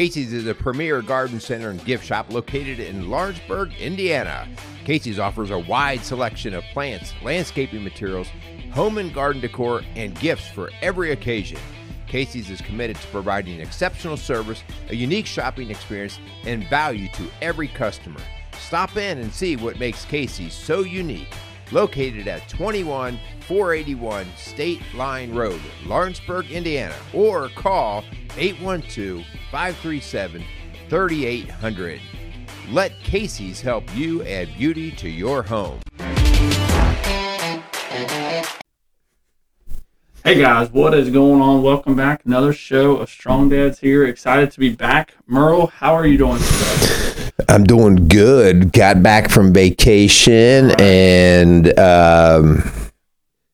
Casey's is a premier garden center and gift shop located in Lawrenceburg, Indiana. Casey's offers a wide selection of plants, landscaping materials, home and garden decor, and gifts for every occasion. Casey's is committed to providing exceptional service, a unique shopping experience, and value to every customer. Stop in and see what makes Casey's so unique. Located at 21481 State Line Road, Lawrenceburg, Indiana, or call 812 537 3800. Let Casey's help you add beauty to your home. Hey guys, what is going on? Welcome back. Another show of Strong Dads here. Excited to be back. Merle, how are you doing today? I'm doing good. Got back from vacation and um,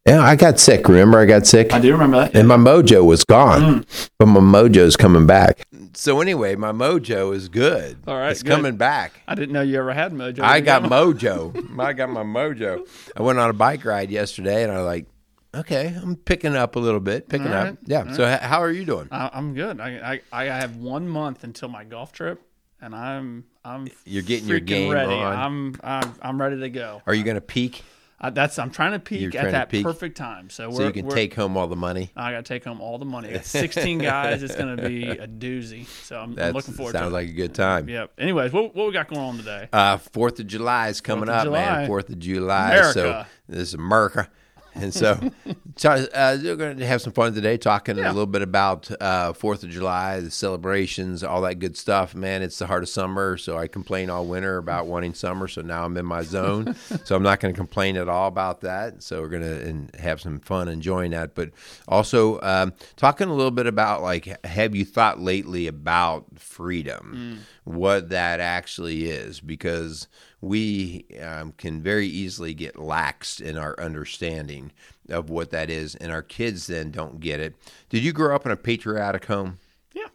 yeah, I got sick. Remember, I got sick. I do remember that. and my mojo was gone, but my mojo's coming back. So anyway, my mojo is good. All right, it's good. coming back. I didn't know you ever had mojo. I got mojo. I got my mojo. I went on a bike ride yesterday, and I was like, okay, I'm picking up a little bit, picking All up. right, Yeah. So h- how are you doing? I, I'm good. I, I I have one month until my golf trip, and I'm I'm You're getting your game ready. on. I'm, I'm I'm ready to go. Are you going to peak I, that's I'm trying to peak You're at that peak? perfect time. So, we're, so you can take home all the money? I got to take home all the money. I 16 guys. It's going to be a doozy. So I'm, I'm looking forward sounds to it. Sounds like a good time. Yep. Anyways, what, what we got going on today? Uh, Fourth of July is coming up, man. Fourth of July. So America. this is America. And so, so uh, we're going to have some fun today, talking Yeah. a little bit about uh, Fourth of July, the celebrations, all that good stuff. Man, it's the heart of summer, so I complain all winter about wanting summer. So now I'm in my zone, so I'm not going to complain at all about that. So we're going to have some fun enjoying that, but also um, talking a little bit about like, have you thought lately about freedom? What that actually is, because we um, can very easily get laxed in our understanding of what that is, and our kids then don't get it. Did you grow up in a patriotic home? Yeah.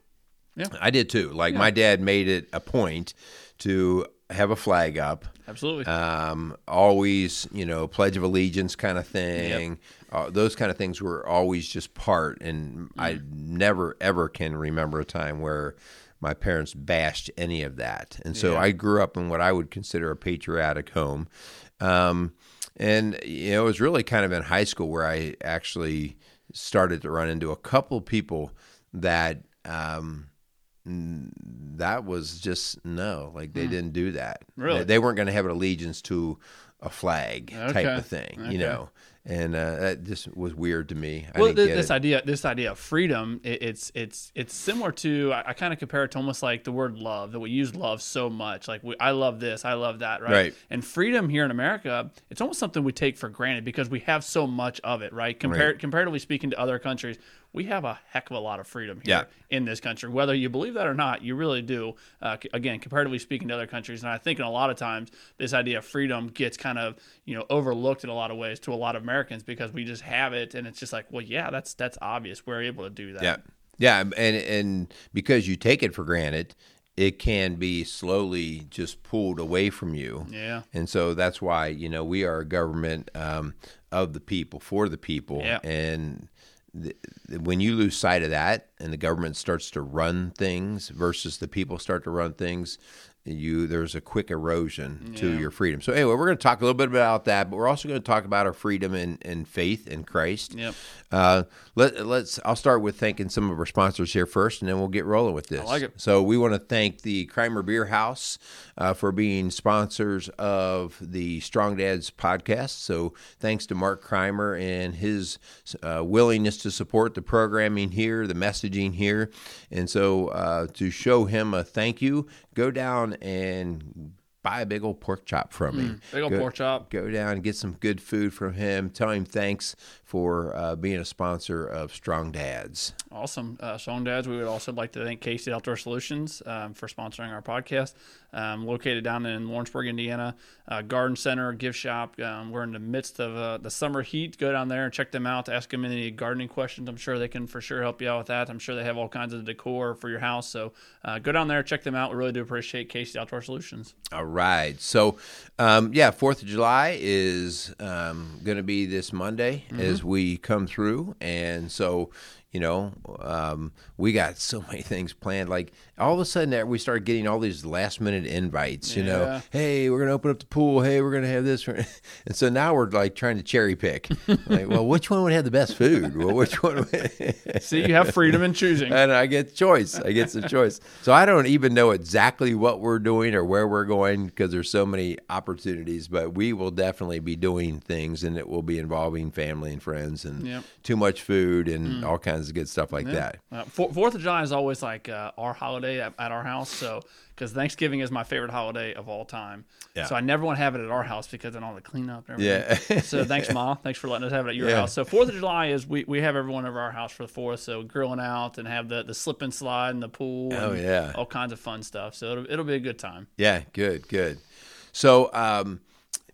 Yeah. I did too. Like my dad made it a point to have a flag up. Absolutely. Um, always, you know, Pledge of Allegiance kind of thing. Uh, those kind of things were always just part. And I never, ever can remember a time where my parents bashed any of that. And so I grew up in what I would consider a patriotic home. Um, and, you know, it was really kind of in high school where I actually started to run into a couple people that, um, that was just no like they didn't do that Hmm. Really? they, they weren't going to have an allegiance to a flag type of thing Okay. you know and uh, that just was weird to me I well, this idea, this idea of freedom, it, it's it's it's similar to. I, I kind of compare it to almost like the word love that we use love so much. Like we, I love this, I love that, right? Right. And freedom here in America, it's almost something we take for granted because we have so much of it, right? Compared comparatively speaking to other countries, we have a heck of a lot of freedom here Yeah. in this country. Whether you believe that or not, you really do. Uh, again, comparatively speaking to other countries, and I think in a lot of times this idea of freedom gets kind of you know overlooked in a lot of ways to a lot of Americans because we just have it, and it's just like, well, yeah, that's that's obvious. We're able to do that. yeah yeah and and because you take it for granted it can be slowly just pulled away from you Yeah. and so that's why you know we are a government um, of the people for the people Yeah. and when you lose sight of that and the government starts to run things versus the people start to run things you there's a quick erosion to your freedom so anyway we're going to talk a little bit about that but we're also going to talk about our freedom in, in faith in christ Yep. uh, let, let's. I'll start with thanking some of our sponsors here first, and then we'll get rolling with this. I like it. So we want to thank the Kramer Beer House uh, for being sponsors of the Strong Dads podcast. So thanks to Mark Kramer and his uh, willingness to support the programming here, the messaging here, and so uh, to show him a thank you, go down and buy a big old pork chop from him. Mm, big old Go- pork chop. Go down and get some good food from him. Tell him thanks for uh, being a sponsor of Strong Dads. Awesome. Uh, Song Dads, we would also like to thank Casey Outdoor Solutions um, for sponsoring our podcast. Um, located down in Lawrenceburg, Indiana, uh, garden center, gift shop. Um, we're in the midst of uh, the summer heat. Go down there and check them out. Ask them any gardening questions. I'm sure they can for sure help you out with that. I'm sure they have all kinds of decor for your house. So uh, go down there, check them out. We really do appreciate Casey Outdoor Solutions. All right. So, um, yeah, Fourth of July is um, going to be this Monday as we come through, and so You know, um, we got so many things planned. Like all of a sudden, that we started getting all these last minute invites. You Yeah. know, hey, we're gonna open up the pool. Hey, we're gonna have this, and so now we're like trying to cherry pick. like, well, which one would have the best food? Well, which one? Would... See, you have freedom in choosing. and I get choice. I get the choice. So I don't even know exactly what we're doing or where we're going because there's so many opportunities. But we will definitely be doing things, and it will be involving family and friends, and Yep. too much food and all kinds of good stuff like that. Uh, Four- Fourth of July is always like uh, our holiday at, at our house. So, because Thanksgiving is my favorite holiday of all time. Yeah. So I never want to have it at our house because then all the cleanup and everything. Yeah. so thanks, Ma. Thanks for letting us have it at your Yeah. house. So Fourth of July is we, we have everyone over our house for the fourth. So grilling out and have the, the slip and slide and the pool. Oh, and yeah. all kinds of fun stuff. So it'll, it'll be a good time. Yeah, good, good. So, um,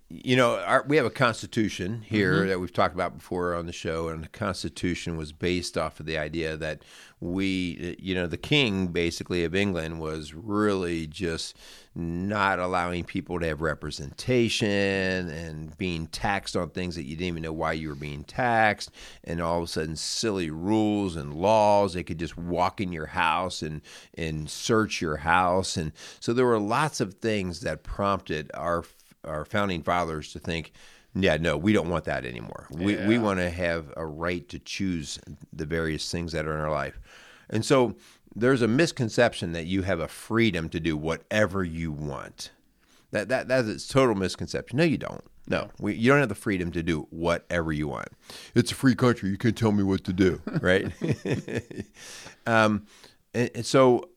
you know, our, we have a constitution here mm-hmm. that we've talked about before on the show, and the constitution was based off of the idea that we, you know, the king basically of England was really just not allowing people to have representation and being taxed on things that you didn't even know why you were being taxed, and all of a sudden silly rules and laws. They could just walk in your house and and search your house, and so there were lots of things that prompted our our founding fathers to think. Yeah, no, we don't want that anymore. We we want to have a right to choose the various things that are in our life. And so there's a misconception that you have a freedom to do whatever you want. That that that is a total misconception. No, you don't. No, we, you don't have the freedom to do whatever you want. It's a free country. You can't tell me what to do, right? um, and, and so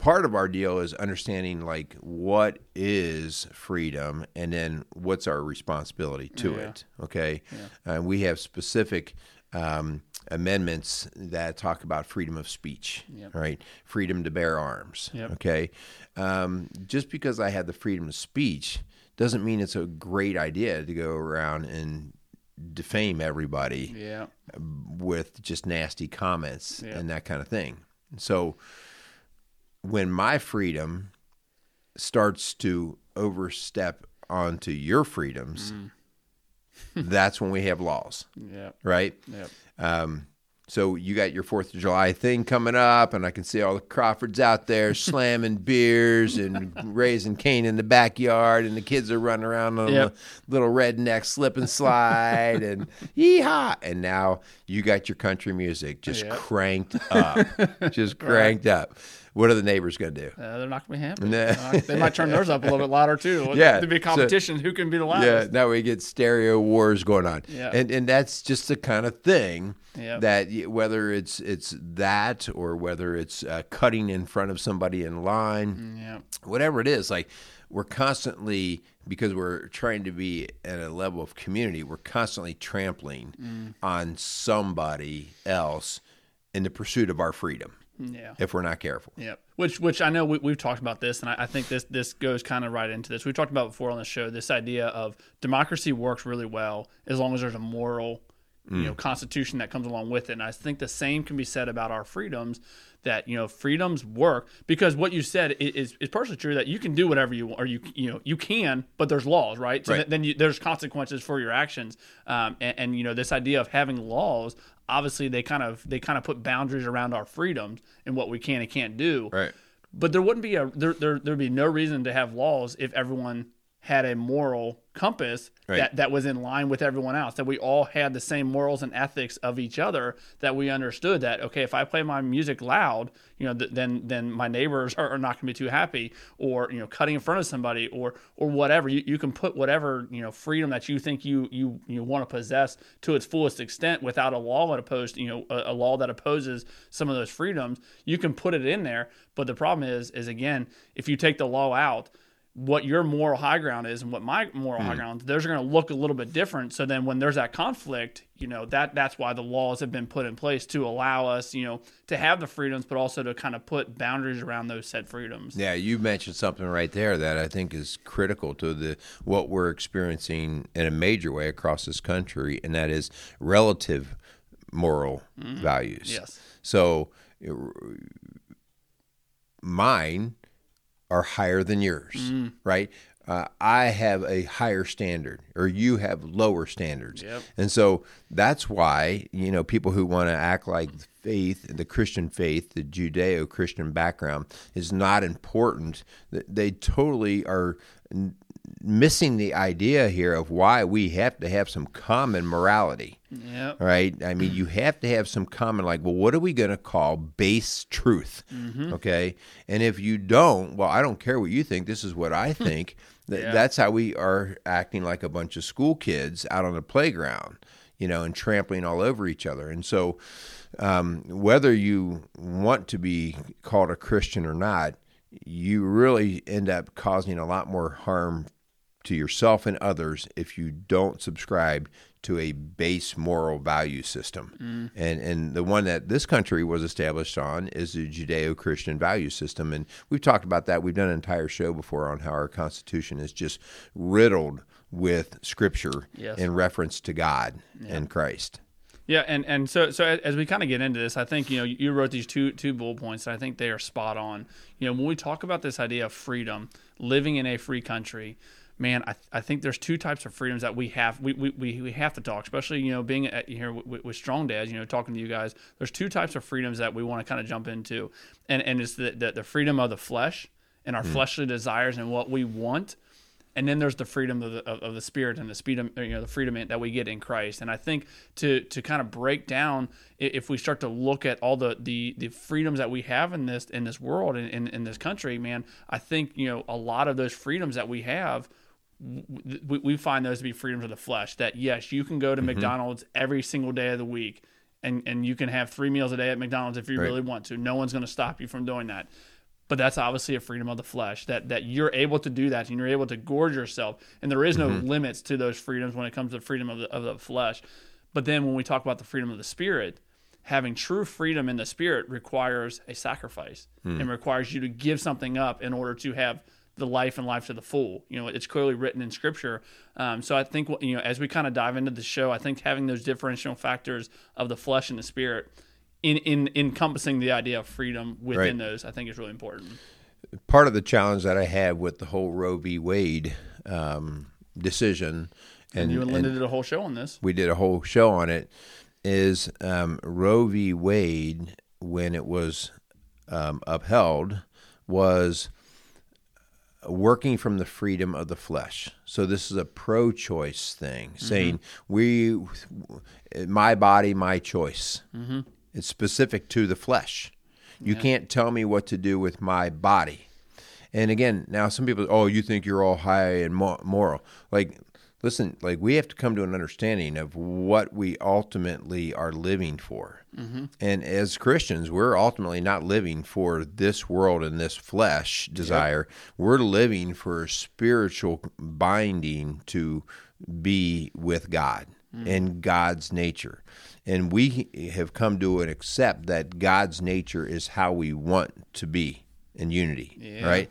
part of our deal is understanding like what is freedom and then what's our responsibility to Yeah. it okay uh, we have specific um, amendments that talk about freedom of speech Yep. right freedom to bear arms Yep. okay um, just because i have the freedom of speech doesn't mean it's a great idea to go around and defame everybody Yeah. with just nasty comments Yeah. and that kind of thing. So when my freedom starts to overstep onto your freedoms, Mm. that's when we have laws, Yeah. right? Yep. Um, so you got your Fourth of July thing coming up, and I can see all the Crawfords out there slamming beers and raising Cain in the backyard, and the kids are running around on Yep. a little redneck slip and slide, and yeehaw! And now you got your country music just Yep. cranked up, just cranked up. What are the neighbors going to do? Uh, they're not going to be happy. They might turn theirs up a little bit louder too. Yeah, To be a so- competition, who can be the loudest. Yeah, now we get stereo wars going on, Yeah. and and that's just the kind of thing that whether it's it's that or whether it's uh, cutting in front of somebody in line, Yeah. whatever it is, like we're constantly because we're trying to be at a level of community, we're constantly trampling Mm. on somebody else in the pursuit of our freedom Yeah. if we're not careful. Yeah, which which I know we, we've talked about this, and I, I think this this goes kind of right into this. We talked about before on the show this idea of democracy works really well as long as there's a moral, you know, constitution that comes along with it. And I think the same can be said about our freedoms. That you know, freedoms work because what you said is is partially true. That you can do whatever you want, or you you know you can, but there's laws, right? So Right. th- then you, there's consequences for your actions. Um, and, and you know, this idea of having laws obviously they kind of they kind of put boundaries around our freedoms and what we can and can't do. Right. But there wouldn't be a there there there'd be no reason to have laws if everyone had a moral compass Right. that, that was in line with everyone else, that we all had the same morals and ethics of each other, that we understood that okay, if I play my music loud, you know, th- then then my neighbors are, are not going to be too happy, or you know, cutting in front of somebody, or or whatever. You, you can put whatever you know freedom that you think you you you want to possess to its fullest extent without a law that opposed you know a, a law that opposes some of those freedoms. You can put it in there, but the problem is is again, if you take the law out what your moral high ground is and what my moral high mm. ground, those are going to look a little bit different. So then when there's that conflict, you know, that that's why the laws have been put in place to allow us, you know, to have the freedoms, but also to kind of put boundaries around those said freedoms. Yeah, you mentioned something right there that I think is critical to the what we're experiencing in a major way across this country, and that is relative moral mm. values. Yes. So mine are higher than yours, right? uh, I have a higher standard or you have lower standards. Yep. And so that's why, you know, people who want to act like faith, the Christian faith, the Judeo Christian background is not important. They totally are missing the idea here of why we have to have some common morality. Yeah. Right? I mean, you have to have some common, like, well, what are we going to call base truth? Mm-hmm. Okay. And if you don't, well, I don't care what you think. This is what I think. Th- Yeah. That's how we are acting like a bunch of school kids out on the playground, you know, and trampling all over each other. And so, um, whether you want to be called a Christian or not, you really end up causing a lot more harm to yourself and others if you don't subscribe to a base moral value system. Mm. And and the one that this country was established on is the Judeo-Christian value system and we've talked about that. We've done an entire show before on how our constitution is just riddled with scripture Yes. in reference to God and Christ. Yeah, and, and so so as we kind of get into this, I think you know you wrote these two two bullet points, and I think they are spot on. You know, when we talk about this idea of freedom, living in a free country, man, I, I think there's two types of freedoms that we have we, we, we, we have to talk, especially you know being at, here with, with Strong Dads, you know, talking to you guys. There's two types of freedoms that we want to kind of jump into, and and it's the the, the freedom of the flesh and our hmm. fleshly desires and what we want and then there's the freedom of the, of, of the spirit and the speed of, you know the freedom that we get in Christ. And I think to to kind of break down, if we start to look at all the the, the freedoms that we have in this in this world and in, in this country, man, I think you know a lot of those freedoms that we have. We, we find those to be freedoms of the flesh. That yes, you can go to mm-hmm. McDonald's every single day of the week, and and you can have three meals a day at McDonald's if you Right. really want to. No one's going to stop you from doing that but that's obviously a freedom of the flesh that that you're able to do that and you're able to gorge yourself and there is no mm-hmm. limits to those freedoms when it comes to freedom of the, of the flesh but then when we talk about the freedom of the spirit having true freedom in the spirit requires a sacrifice hmm. and requires you to give something up in order to have the life and life to the full you know it's clearly written in scripture um, so i think you know as we kind of dive into the show i think having those differential factors of the flesh and the spirit in, in encompassing the idea of freedom within Right. those, I think is really important. part of the challenge that I have with the whole Roe v. Wade um, decision, and, you and and Linda did a whole show on this. we did a whole show on it, is um, Roe v. Wade, when it was um, upheld, was working from the freedom of the flesh. So this is a pro-choice thing, saying we, my body, my choice. Mm-hmm. It's specific to the flesh. You can't tell me what to do with my body. And again, now some people, oh, you think you're all high and moral. Like, listen, like we have to come to an understanding of what we ultimately are living for. And as Christians, we're ultimately not living for this world and this flesh desire. We're living for a spiritual binding to be with God and God's nature. And we have come to accept that God's nature is how we want to be in unity, Yeah. right?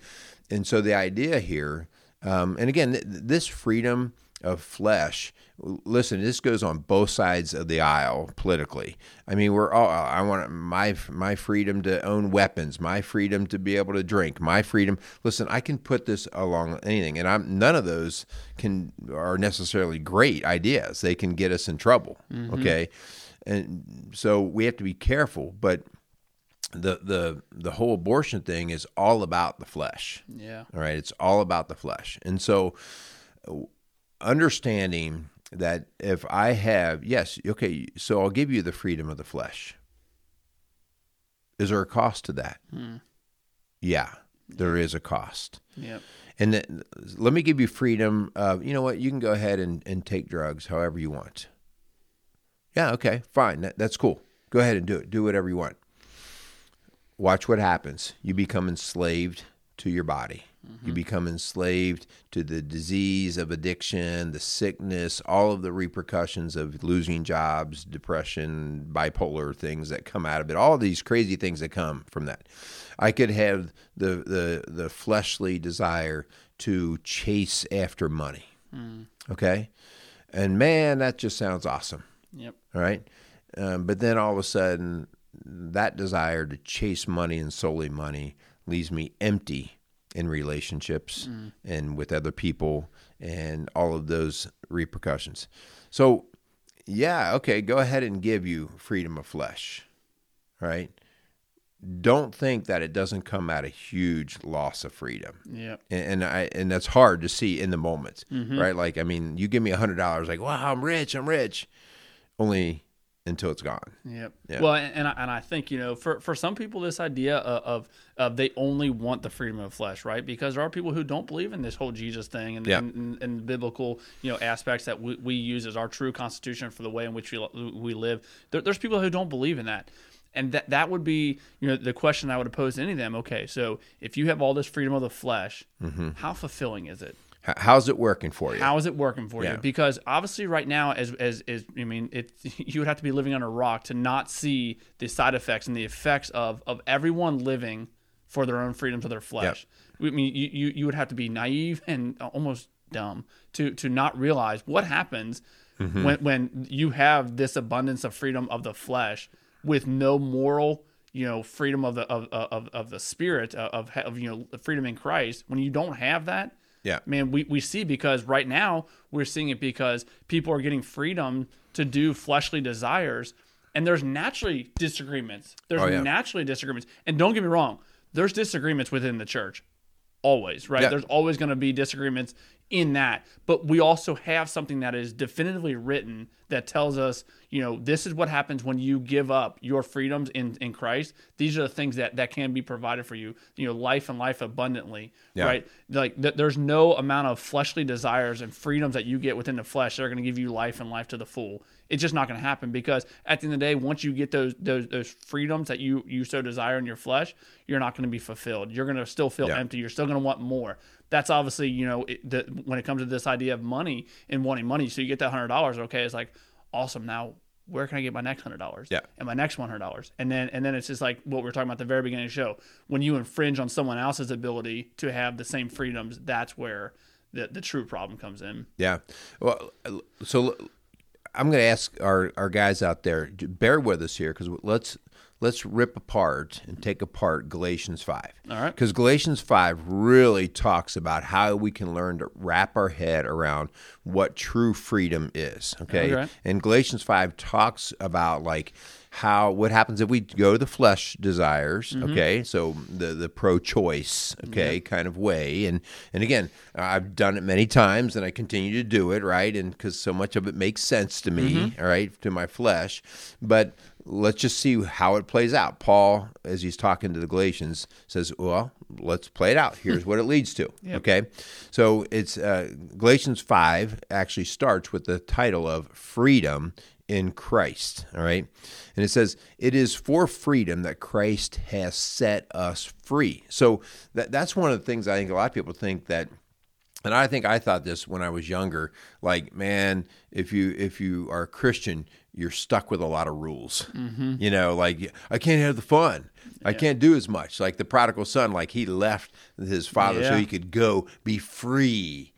And so the idea here, um, and again, th- this freedom of flesh. Listen, this goes on both sides of the aisle politically. I mean, we're all. I want my my freedom to own weapons, my freedom to be able to drink, my freedom. Listen, I can put this along anything, and I'm none of those can are necessarily great ideas. They can get us in trouble. Okay, and so we have to be careful, but the the the whole abortion thing is all about the flesh. Yeah. All right, it's all about the flesh. And so uh, understanding that if I have yes, okay, so I'll give you the freedom of the flesh. Is there a cost to that? Hmm. Yeah, there is a cost. Yep. And then, let me give you freedom of, you know what, you can go ahead and, and take drugs however you want. Yeah, okay, fine. That, that's cool. Go ahead and do it. Do whatever you want. Watch what happens. You become enslaved to your body. You become enslaved to the disease of addiction, the sickness, all of the repercussions of losing jobs, depression, bipolar things that come out of it. All of these crazy things that come from that. I could have the the the fleshly desire to chase after money. Okay? And man, that just sounds awesome. Yep. All right. Um, but then all of a sudden, that desire to chase money and solely money leaves me empty in relationships and with other people and all of those repercussions. So, yeah, okay, go ahead and give you freedom of flesh, right? Don't think that it doesn't come at a huge loss of freedom Yeah. and, and I and that's hard to see in the moment, Mm-hmm. right? Like, I mean, you give me a hundred dollars, like, wow, I'm rich, I'm rich, only until it's gone. Yep. Yeah. Well, and and I, and I think you know, for for some people, this idea of, of of they only want the freedom of flesh, right? Because there are people who don't believe in this whole Jesus thing and Yeah. and, and, and biblical you know aspects that we, we use as our true constitution for the way in which we we live. There, there's people who don't believe in that. And that that would be, you know, the question I would pose to any of them. Okay, so if you have all this freedom of the flesh, Mm-hmm. how fulfilling is it? How's it working for you? How is it working for Yeah. you? Because obviously, right now, as as I mean, it you would have to be living on a rock to not see the side effects and the effects of of everyone living for their own freedoms of their flesh. I mean, you, you you would have to be naive and almost dumb to to not realize what happens Mm-hmm. when when you have this abundance of freedom of the flesh with no moral you know freedom of the of of, of the spirit of, of you know freedom in Christ when you don't have that Yeah. man we, we see because right now we're seeing it because people are getting freedom to do fleshly desires and there's naturally disagreements there's Oh, yeah. naturally disagreements and don't get me wrong there's disagreements within the church always right Yeah. there's always going to be disagreements in that but we also have something that is definitively written that tells us you know this is what happens when you give up your freedoms in in christ. These are the things that that can be provided for you you know life and life abundantly Yeah. right? Like th- there's no amount of fleshly desires and freedoms that you get within the flesh that are going to give you life and life to the full. It's just not going to happen because at the end of the day once you get those those those freedoms that you you so desire in your flesh you're not going to be fulfilled. You're going to still feel Yeah. empty. You're still going to want more that's obviously you know it, the, when it comes to this idea of money and wanting money so you get that hundred dollars okay it's like awesome now where can I get my next hundred dollars? Yeah. And my next one hundred dollars. And then and then it's just like what we are talking about at the very beginning of the show. When you infringe on someone else's ability to have the same freedoms, that's where the, the true problem comes in. Yeah. Well, so I'm going to ask our, our guys out there, bear with us here because let's let's rip apart and take apart Galatians 5. All right. Because Galatians 5 really talks about how we can learn to wrap our head around what true freedom is. Okay. Okay. And Galatians 5 talks about like how what happens if we go to the flesh desires mm-hmm. okay so the the pro choice okay kind of way and and again i've done it many times and i continue to do it right and because so much of it makes sense to me mm-hmm. all right to my flesh but let's just see how it plays out paul as he's talking to the galatians says well let's play it out here's what it leads to okay so it's uh, galatians 5 actually starts with the title of freedom in Christ. All right. And it says, It is for freedom that Christ has set us free. So that, that's one of the things I think a lot of people think that. And I think I thought this when I was younger. Like, man, if you if you are a Christian, you're stuck with a lot of rules. Mm-hmm. You know, like I can't have the fun. I can't do as much. Like the prodigal son, like he left his father so he could go be free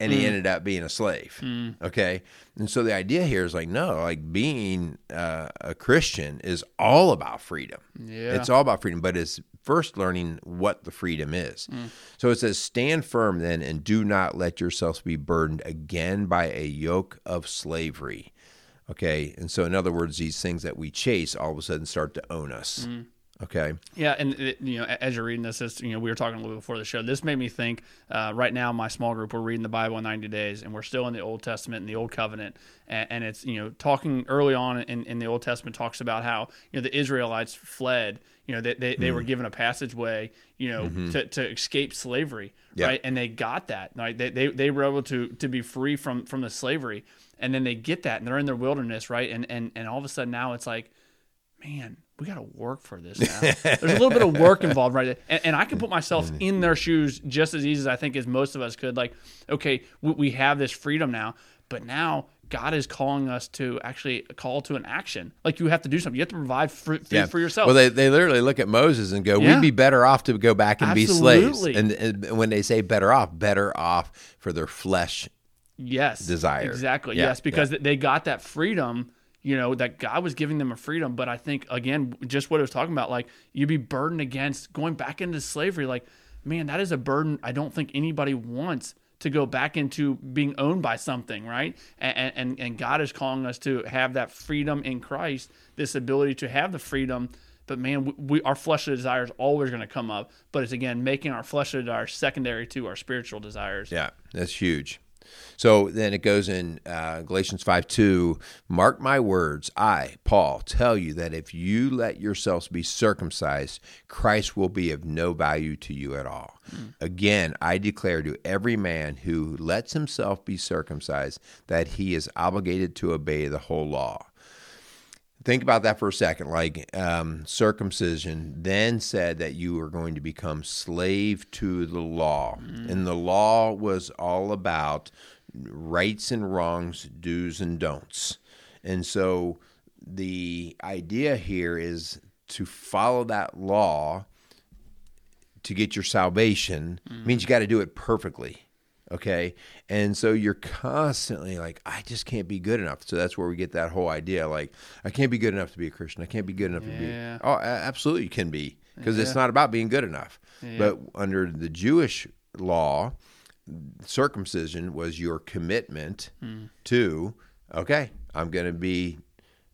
and he mm. ended up being a slave. Mm. Okay, and so the idea here is like no, like being uh, a Christian is all about freedom. Yeah. it's all about freedom, but it's first learning what the freedom is. Mm. So it says, "Stand firm then, and do not let yourselves be burdened again by a yoke of slavery." Okay, and so in other words, these things that we chase all of a sudden start to own us. Mm. Okay, Yeah, and it, you know, as you're reading this, it's, you know, we were talking a little bit before the show. This made me think. Uh, right now, my small group, we're reading the Bible in 90 days, and we're still in the Old Testament and the Old Covenant, and, and it's you know, talking early on in, in the Old Testament talks about how you know the Israelites fled. You know, they they, they were mm. given a passageway, you know, mm-hmm. to, to escape slavery, Yeah. right? And they got that. Right? They, they they were able to to be free from from the slavery, and then they get that, and they're in their wilderness, right? And and and all of a sudden now it's like man, we got to work for this now. There's a little bit of work involved, right? And, and I can put myself mm-hmm. in their shoes just as easy as I think as most of us could. Like, okay, we, we have this freedom now, but now God is calling us to actually call to an action. Like, you have to do something. You have to provide food for yourself. Well, they, they literally look at Moses and go, Yeah. "We'd be better off to go back and be slaves." And, and when they say better off, better off for their flesh. yes desire. exactly Yeah, yes because they got that freedom you know that god was giving them a freedom but i think again just what i was talking about like you'd be burdened against going back into slavery like man, that is a burden I don't think anybody wants to go back into being owned by something, right? And, and, and God is calling us to have that freedom in Christ, this ability to have the freedom. But man, we, our fleshly desires always going to come up. But it's again making our fleshly desires secondary to our spiritual desires. Yeah, that's huge. So then it goes in uh, Galatians 5 2 Mark my words, I, Paul, tell you that if you let yourselves be circumcised, Christ will be of no value to you at all. Mm. Again, I declare to every man who lets himself be circumcised that he is obligated to obey the whole law think about that for a second. Like um, circumcision then said that you were going to become slave to the law, mm. and the law was all about rights and wrongs, do's and don'ts. And so the idea here is to follow that law to get your salvation mm. means you got to do it perfectly. Okay. And so you're constantly like, I just can't be good enough. So that's where we get that whole idea like, I can't be good enough to be a Christian. I can't be good enough yeah. to be. Oh, absolutely, you can be because yeah. it's not about being good enough. Yeah. But under the Jewish law, circumcision was your commitment hmm. to, okay, I'm going to be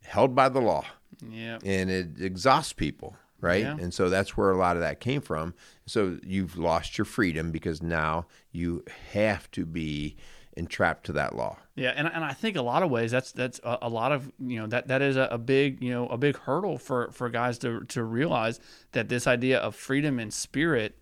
held by the law. Yeah. And it exhausts people right? Yeah. And so that's where a lot of that came from. So you've lost your freedom because now you have to be entrapped to that law. Yeah, and and I think a lot of ways that's that's a, a lot of you know that that is a, a, big you know a big hurdle for for guys to to realize that this idea of freedom in spirit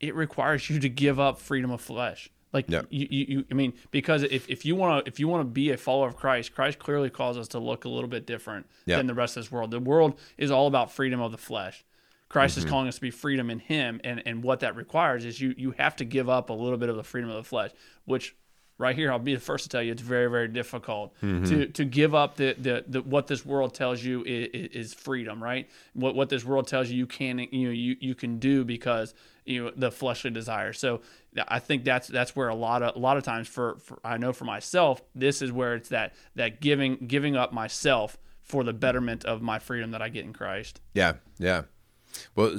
it requires you to give up freedom of flesh. Like you, you, you, I mean, because if, if you want to if you want to be a follower of Christ, Christ clearly calls us to look a little bit different than the rest of this world. The world is all about freedom of the flesh. Christ mm-hmm. is calling us to be freedom in Him, and and what that requires is you you have to give up a little bit of the freedom of the flesh, which right here I'll be the first to tell you it's very very difficult mm-hmm. to to give up the, the, the what this world tells you is, is, freedom, right? What what this world tells you you can you know you you can do because you know the fleshly desire. So I think that's that's where a lot of a lot of times for, for I know for myself this is where it's that that giving giving up myself for the betterment of my freedom that I get in Christ. Yeah, yeah. Well,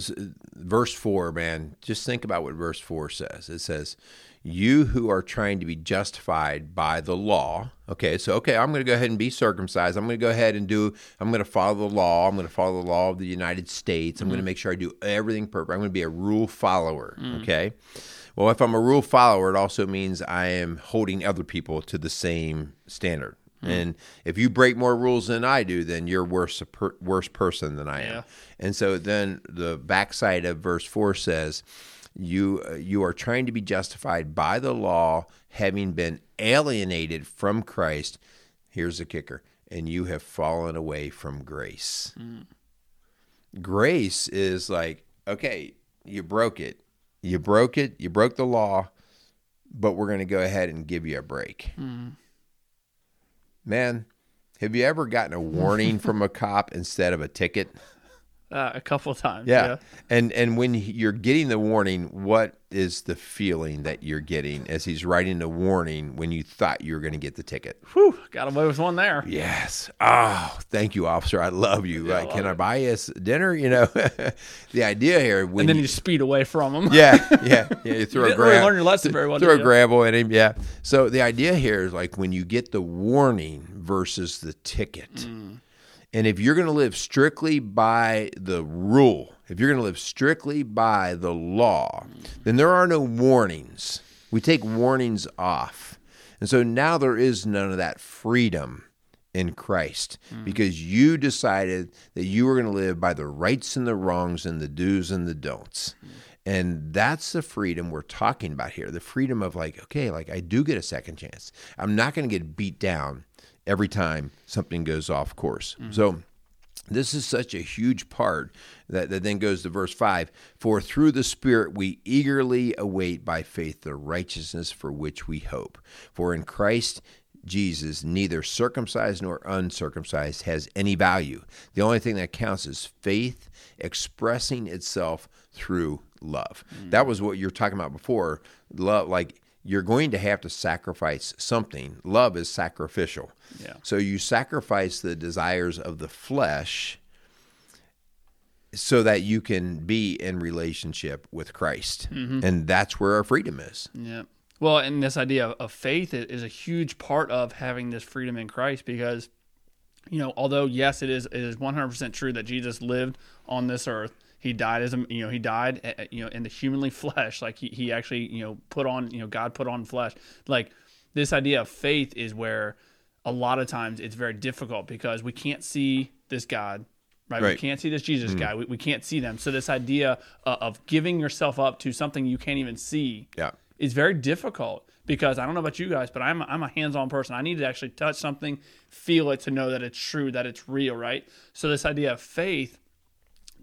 verse 4, man, just think about what verse 4 says. It says, You who are trying to be justified by the law. Okay, so, okay, I'm going to go ahead and be circumcised. I'm going to go ahead and do, I'm going to follow the law. I'm going to follow the law of the United States. I'm mm-hmm. going to make sure I do everything perfect. I'm going to be a rule follower. Mm-hmm. Okay. Well, if I'm a rule follower, it also means I am holding other people to the same standard. Mm. And if you break more rules than I do, then you're worse a per, worse person than I am. Yeah. And so then the backside of verse four says, "You uh, you are trying to be justified by the law, having been alienated from Christ." Here's the kicker: and you have fallen away from grace. Mm. Grace is like, okay, you broke it, you broke it, you broke the law, but we're going to go ahead and give you a break. Mm Man, have you ever gotten a warning from a cop instead of a ticket? Uh, a couple times. Yeah. yeah. And and when you're getting the warning, what is the feeling that you're getting as he's writing the warning when you thought you were going to get the ticket? Whew, got away with one there. Yes. Oh, thank you, officer. I love you. Yeah, Can I buy us dinner? You know, the idea here. and then you, you, speed away from him. yeah, yeah, yeah. You throw you a grab, really learn your lesson very well. Throw a gravel at him. Yeah. So the idea here is like when you get the warning versus the ticket. Mm and if you're going to live strictly by the rule, if you're going to live strictly by the law, then there are no warnings. We take warnings off. And so now there is none of that freedom in Christ mm. because you decided that you were going to live by the rights and the wrongs and the do's and the don'ts. Mm. And that's the freedom we're talking about here. The freedom of like, okay, like I do get a second chance. I'm not going to get beat down every time something goes off course. Mm-hmm. So this is such a huge part that, that then goes to verse 5 For through the Spirit we eagerly await by faith the righteousness for which we hope. For in Christ Jesus, neither circumcised nor uncircumcised has any value. The only thing that counts is faith expressing itself through love. Mm. That was what you're talking about before. Love, like you're going to have to sacrifice something. Love is sacrificial. Yeah. So you sacrifice the desires of the flesh so that you can be in relationship with Christ. Mm-hmm. And that's where our freedom is. Yeah. Well, and this idea of, faith is a huge part of having this freedom in Christ because, you know, although yes, it is it is one hundred percent true that Jesus lived on this earth. He died as a you know he died eh, eh, you know in the humanly flesh. Like he, he actually you know put on you know God put on flesh. Like this idea of faith is where a lot of times it's very difficult because we can't see this God right, we can't see this Jesus guy. We, we can't see them. So this idea uh, of giving yourself up to something you can't even see Yeah. is very difficult because I don't know about you guys, but I'm I'm a hands-on person. I need to actually touch something, feel it to know that it's true, that it's real, right? So this idea of faith,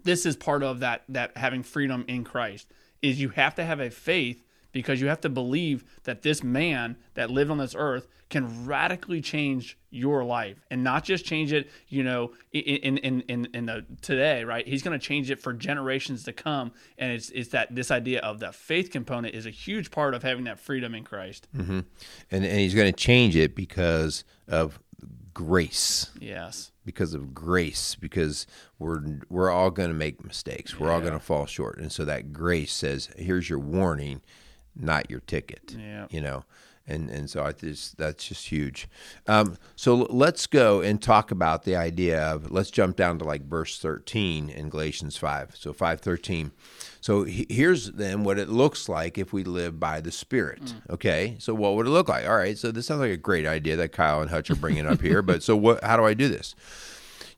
this is part of that that having freedom in Christ is you have to have a faith because you have to believe that this man that lived on this earth can radically change your life and not just change it you know in in in in the today right? He's going to change it for generations to come. And it's it's that this idea of the faith component is a huge part of having that freedom in Christ. Mm-hmm. And, and he's going to change it because of grace. yes because of grace because we're we're all going to make mistakes. We're all going to fall short. And so that grace says here's your warning not your ticket Yeah. you know and and so I just that's just huge. Um, so let's go and talk about the idea of let's jump down to like verse 13 in Galatians 5 so 513 so he- here's then what it looks like if we live by the spirit okay? So what would it look like? All right so this sounds like a great idea that Kyle and Hutch are bringing up here but so what how do I do this?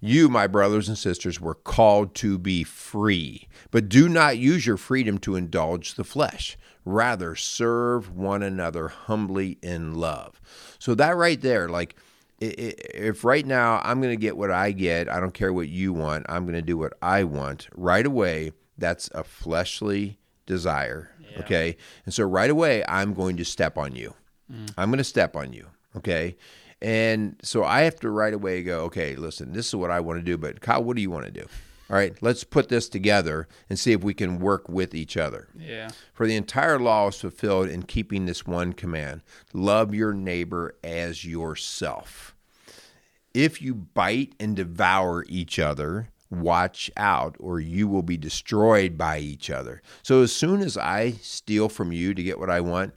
You, my brothers and sisters, were called to be free, but do not use your freedom to indulge the flesh. Rather, serve one another humbly in love. So, that right there, like, if right now I'm going to get what I get, I don't care what you want, I'm going to do what I want, right away, that's a fleshly desire. Okay. And so, right away, I'm going to step on you. Mm. I'm going to step on you. Okay. And so I have to right away go, okay, listen, this is what I want to do, but Kyle, what do you want to do? All right, let's put this together and see if we can work with each other. yeah For the entire law is fulfilled in keeping this one command love your neighbor as yourself. If you bite and devour each other, watch out, or you will be destroyed by each other. So, as soon as I steal from you to get what I want,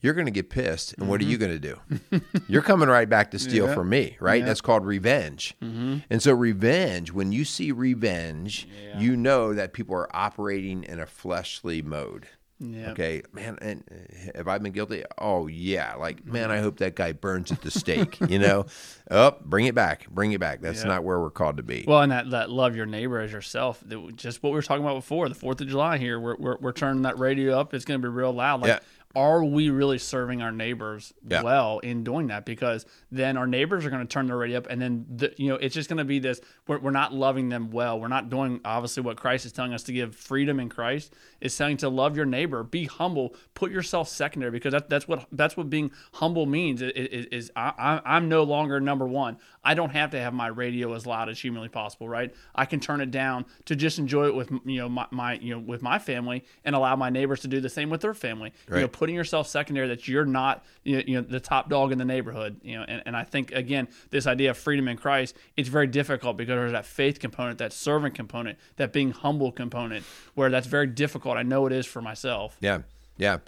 you're going to get pissed. And what are mm-hmm. you going to do? you're coming right back to steal Yeah. from me, right? That's called revenge. Mm-hmm. And so, revenge, when you see revenge, Yeah. you know that people are operating in a fleshly mode. yeah Okay, man, and uh, have I been guilty? Oh yeah, like man, I mm-hmm. hope that guy burns at the stake. you know, oh, bring it back, bring it back. That's Yeah. not where we're called to be. Well, and that, that love your neighbor as yourself, that, just what we were talking about before, the Fourth of July here, we're, we're, we're turning that radio up. It's going to be real loud. Like, Yeah. Are we really serving our neighbors Yeah. well in doing that? Because then our neighbors are going to turn their radio up, and then the, you know it's just going to be this. We're, we're not loving them well. We're not doing obviously what Christ is telling us to give freedom in Christ. Is saying to love your neighbor, be humble, put yourself secondary, because that, that's what that's what being humble means. Is, is, is I, I'm no longer number one. I don't have to have my radio as loud as humanly possible, right? I can turn it down to just enjoy it with you know my, my you know with my family and allow my neighbors to do the same with their family. You know, Right. Putting yourself secondary that you're not you know, you know the top dog in the neighborhood. You know, and, and I think again this idea of freedom in Christ it's very difficult because there's that faith component, that servant component, that being humble component, where that's very difficult. I know it is for myself. yeah, yeah.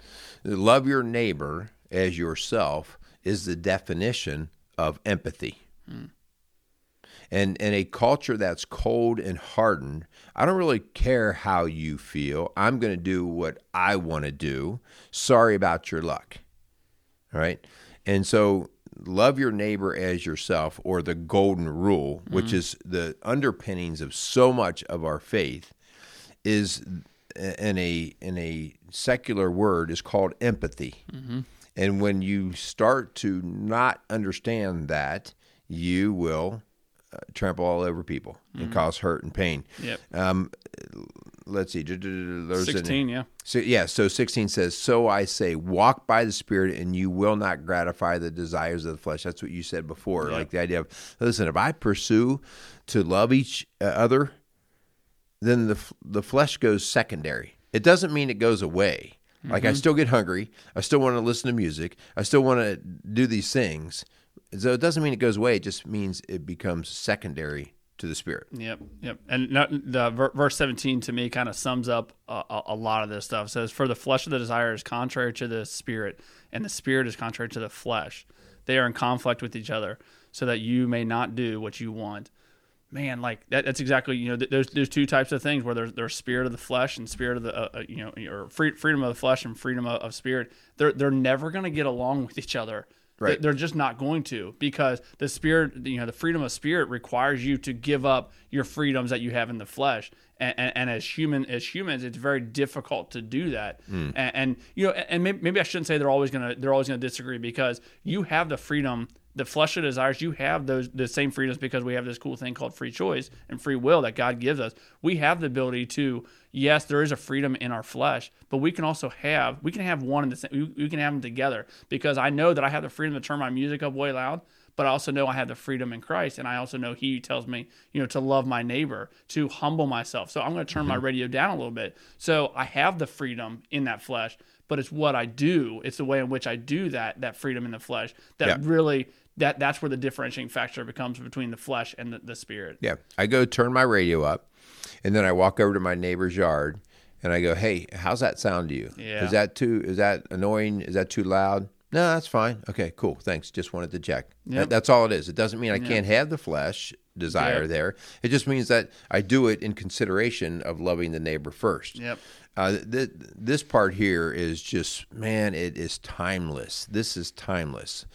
Love your neighbor as yourself is the definition of empathy. Hmm. And in a culture that's cold and hardened, I don't really care how you feel. I'm going to do what I want to do. Sorry about your luck. All right. And so love your neighbor as yourself, or the golden rule, which mm-hmm. is the underpinnings of so much of our faith, is in a in a secular word is called empathy. Mm-hmm. And when you start to not understand that, you will uh, trample all over people and cause hurt and pain. Yep. Um, let's see. There's an- Sixteen, yeah. so yeah, so 16 says, "So I say, walk by the Spirit, and you will not gratify the desires of the flesh." That's what you said before, Yeah. like the idea of, listen, if I pursue to love each uh, other, then the the flesh goes secondary. It doesn't mean it goes away. Like I still get hungry, I still want to listen to music, I still want to do these things. So it doesn't mean it goes away. It just means it becomes secondary to the spirit. Yep, yep. And no, the verse seventeen to me kind of sums up a, a, lot of this stuff. It says, "For the flesh of the desire is contrary to the spirit, and the spirit is contrary to the flesh. They are in conflict with each other, so that you may not do what you want." Man, like that, that's exactly you know. th- There's there's two types of things where there's there's spirit of the flesh and spirit of the uh, uh, you know or free, freedom of the flesh and freedom of, of spirit. They're they're never going to get along with each other. Right. They're just not going to because the spirit, you know, the freedom of spirit requires you to give up your freedoms that you have in the flesh. And, and, and as human as humans, it's very difficult to do that. Hmm. And, and you know, and maybe, maybe I shouldn't say they're always gonna they're always gonna disagree because you have the freedom. The fleshly desires, you have those the same freedoms because we have this cool thing called free choice and free will that God gives us. We have the ability to, yes, there is a freedom in our flesh, but we can also have we can have one in the same. We, can have them together because I know that I have the freedom to turn my music up way loud, but I also know I have the freedom in Christ, and I also know He tells me, you know, to love my neighbor, to humble myself. So I'm going to turn my mm-hmm. radio down a little bit. So I have the freedom in that flesh, but it's what I do. It's the way in which I do that that freedom in the flesh that Yeah. really that that's where the differentiating factor becomes between the flesh and the, the spirit. Yeah. I go turn my radio up and then I walk over to my neighbor's yard and I go, Hey, how's that sound to you? Yeah. Is that too is that annoying? Is that too loud? No, that's fine. Okay, cool. Thanks. Just wanted to check. Yep. That, that's all it is. It doesn't mean I can't have the flesh desire Yeah. there. It just means that I do it in consideration of loving the neighbor first. Yep. Uh, th- this part here is just, man, it is timeless. This is timeless.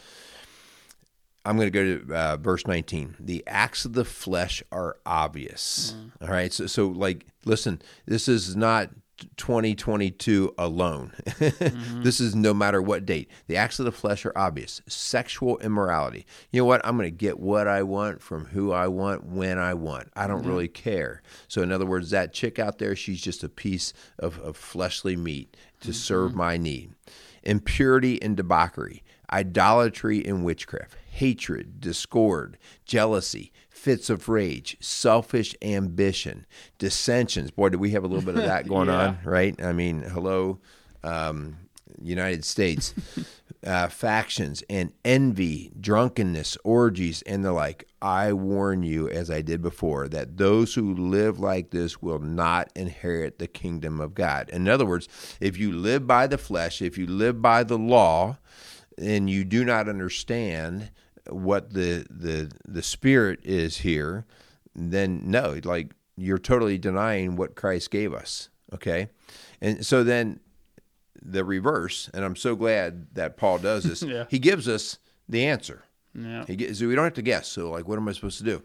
I'm going to go to uh, verse 19. The acts of the flesh are obvious. Mm-hmm. All right. So, so, like, listen, this is not 2022 alone. Mm-hmm. this is no matter what date. The acts of the flesh are obvious. Sexual immorality. You know what? I'm going to get what I want from who I want when I want. I don't mm-hmm. really care. So, in other words, that chick out there, she's just a piece of, of fleshly meat to serve my need. Impurity and debauchery, idolatry and witchcraft, hatred, discord, jealousy, fits of rage, selfish ambition, dissensions. Boy, do we have a little bit of that going Yeah. on, right? I mean, hello, um, United States. Uh, factions and envy, drunkenness, orgies, and the like. I warn you, as I did before, that those who live like this will not inherit the kingdom of God. In other words, if you live by the flesh, if you live by the law, and you do not understand what the the the spirit is here, then no, like you're totally denying what Christ gave us. Okay, and so then the reverse, and I'm so glad that Paul does this. Yeah. He gives us the answer. Yeah. He gives, so we don't have to guess. So like, what am I supposed to do?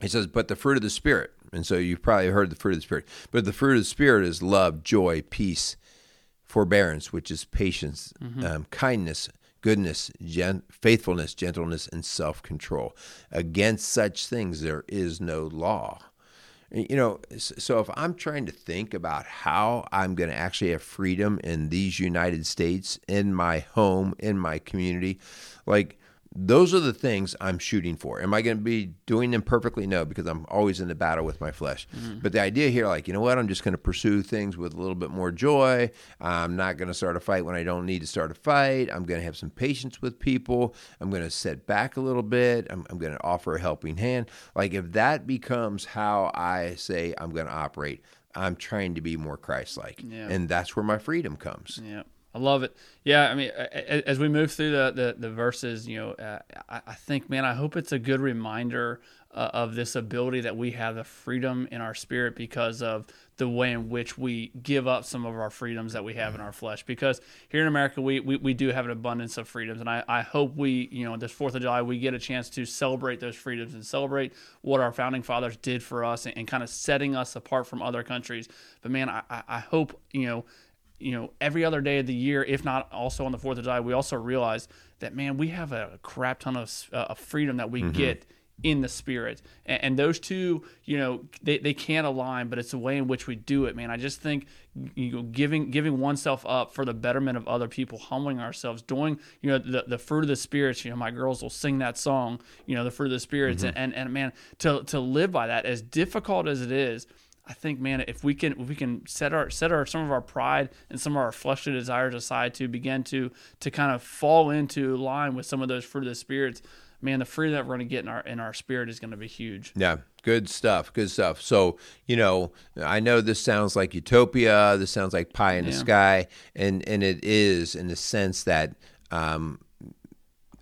He says, but the fruit of the spirit, and so you've probably heard the fruit of the spirit. But the fruit of the spirit is love, joy, peace, forbearance, which is patience, um, kindness, goodness, gen- faithfulness, gentleness, and self control. Against such things there is no law. You know, so if I'm trying to think about how I'm going to actually have freedom in these United States, in my home, in my community, like those are the things I'm shooting for. Am I going to be doing them perfectly? No, because I'm always in the battle with my flesh. Mm-hmm. But the idea here, like, you know what? I'm just going to pursue things with a little bit more joy. I'm not going to start a fight when I don't need to start a fight. I'm going to have some patience with people. I'm going to set back a little bit. I'm, I'm going to offer a helping hand. Like, if that becomes how I say I'm going to operate, I'm trying to be more Christ like. Yeah. And that's where my freedom comes. Yeah, I love it. Yeah, I mean, as we move through the the, the verses, you know, uh, I, I think, man, I hope it's a good reminder uh, of this ability that we have the freedom in our spirit because of the way in which we give up some of our freedoms that we have in our flesh. Because here in America, we we, we do have an abundance of freedoms, and I, I hope we, you know, this Fourth of July, we get a chance to celebrate those freedoms and celebrate what our founding fathers did for us and, and kind of setting us apart from other countries. But man, I, I I hope you know you know, every other day of the year, if not also on the Fourth of July, we also realize that man, we have a crap ton of, uh, of freedom that we get in the spirit, and, and those two, you know, they, they can't align, but it's the way in which we do it, man. I just think you know, giving giving oneself up for the betterment of other people, humbling ourselves, doing you know the, the fruit of the spirits. You know, my girls will sing that song, you know, the fruit of the spirits, and, and and man, to to live by that, as difficult as it is. I think, man, if we can if we can set our set our some of our pride and some of our fleshly desires aside to begin to to kind of fall into line with some of those fruit of the spirits, man, the freedom that we're going to get in our in our spirit is going to be huge. Yeah. Good stuff. Good stuff. So, you know, I know this sounds like utopia. This sounds like pie in the sky, and and it is in the sense that um,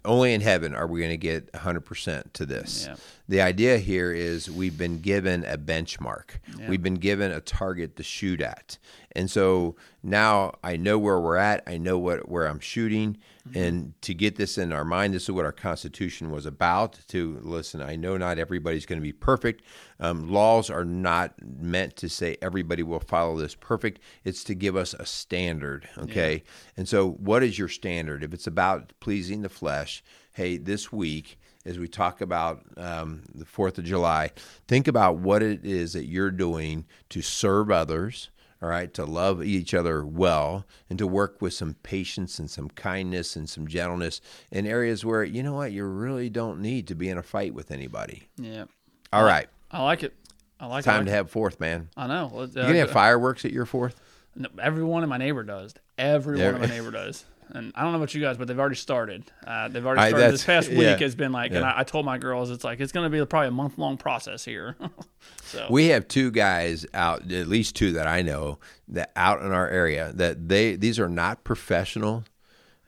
only in heaven are we going to get 100% to this. Yeah. The idea here is we've been given a benchmark. Yeah. We've been given a target to shoot at. And so now I know where we're at. I know what where I'm shooting. And to get this in our mind, this is what our Constitution was about. To listen, I know not everybody's going to be perfect. Um, laws are not meant to say everybody will follow this perfect. It's to give us a standard. Okay. And so, what is your standard? If it's about pleasing the flesh, hey, this week as we talk about um, the Fourth of July, think about what it is that you're doing to serve others all right, to love each other well and to work with some patience and some kindness and some gentleness in areas where, you know what, you really don't need to be in a fight with anybody. Yeah. All right, I like it. I like time it. Time to have fourth, man. I know. Well, You gonna have uh, fireworks at your fourth? No, Everyone in my neighbor does. Everyone in my neighbor does. And I don't know about you guys, but they've already started. Uh, they've already started. that's- this past week yeah. has been like, and I, I told my girls, it's like it's going to be probably a month long process here. so We have two guys out, at least two that I know, that out in our area that they these are not professional,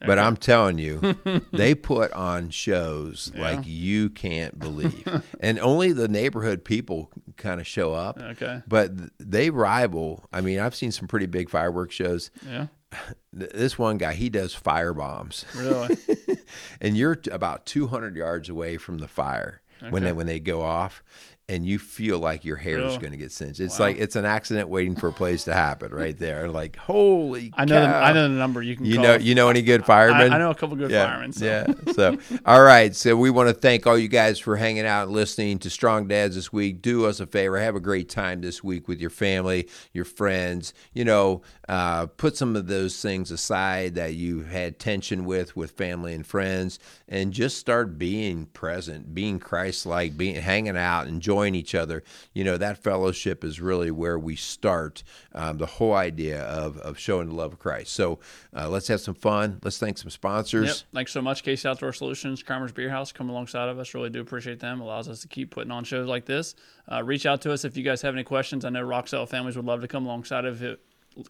but I'm telling you, they put on shows like you can't believe, and only the neighborhood people kind of show up. okay, But they rival. I mean, I've seen some pretty big fireworks shows. yeah, This one guy, he does fire bombs, really, and you're about 200 yards away from the fire when they when they go off, and you feel like your hair is going to get singed. It's Wow. like it's an accident waiting for a place to happen right there. Like holy, I know. The. I know the number you can. You call. know, you know any good I, firemen? I know a couple good yeah, firemen. So. Yeah. So, all right. So, we want to thank all you guys for hanging out and listening to Strong Dads this week. Do us a favor. Have a great time this week with your family, your friends. You know, uh, put some of those things aside that you had tension with, with family and friends, and just start being present, being Christ like, being hanging out, enjoying each other. You know, that fellowship is really where we start um, the whole idea of, of showing the love of Christ. So, uh, let's have some fun. Let's thank some sponsors. Yep. Thanks so much, Case Outdoor Solutions, Kramer's Beer House, come alongside of us. Really do appreciate them. Allows us to keep putting on shows like this. Uh, reach out to us if you guys have any questions. I know Solid Families would love to come alongside of it.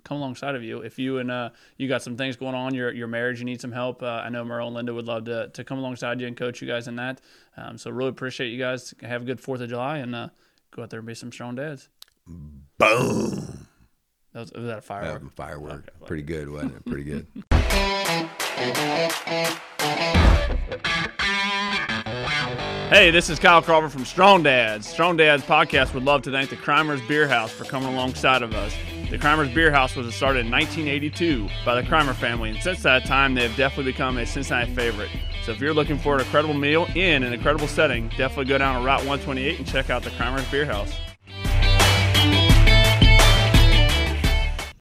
Come alongside of you if you and uh, you got some things going on your your marriage you need some help uh, I know Merle and Linda would love to, to come alongside you and coach you guys in that um, so really appreciate you guys have a good Fourth of July and uh, go out there and be some strong dads Boom. that was, was that a firework Um, firework. Okay. Pretty good, wasn't it? Pretty good. Hey, this is Kyle Crawford from Strong Dads. Strong Dads podcast would love to thank the Kreimer's Beer House for coming alongside of us. The Kreimer's Beer House was started in 1982 by the Kreimer family, and since that time, they have definitely become a Cincinnati favorite. So if you're looking for an incredible meal in an incredible setting, definitely go down to Route 128 and check out the Kreimer's Beer House.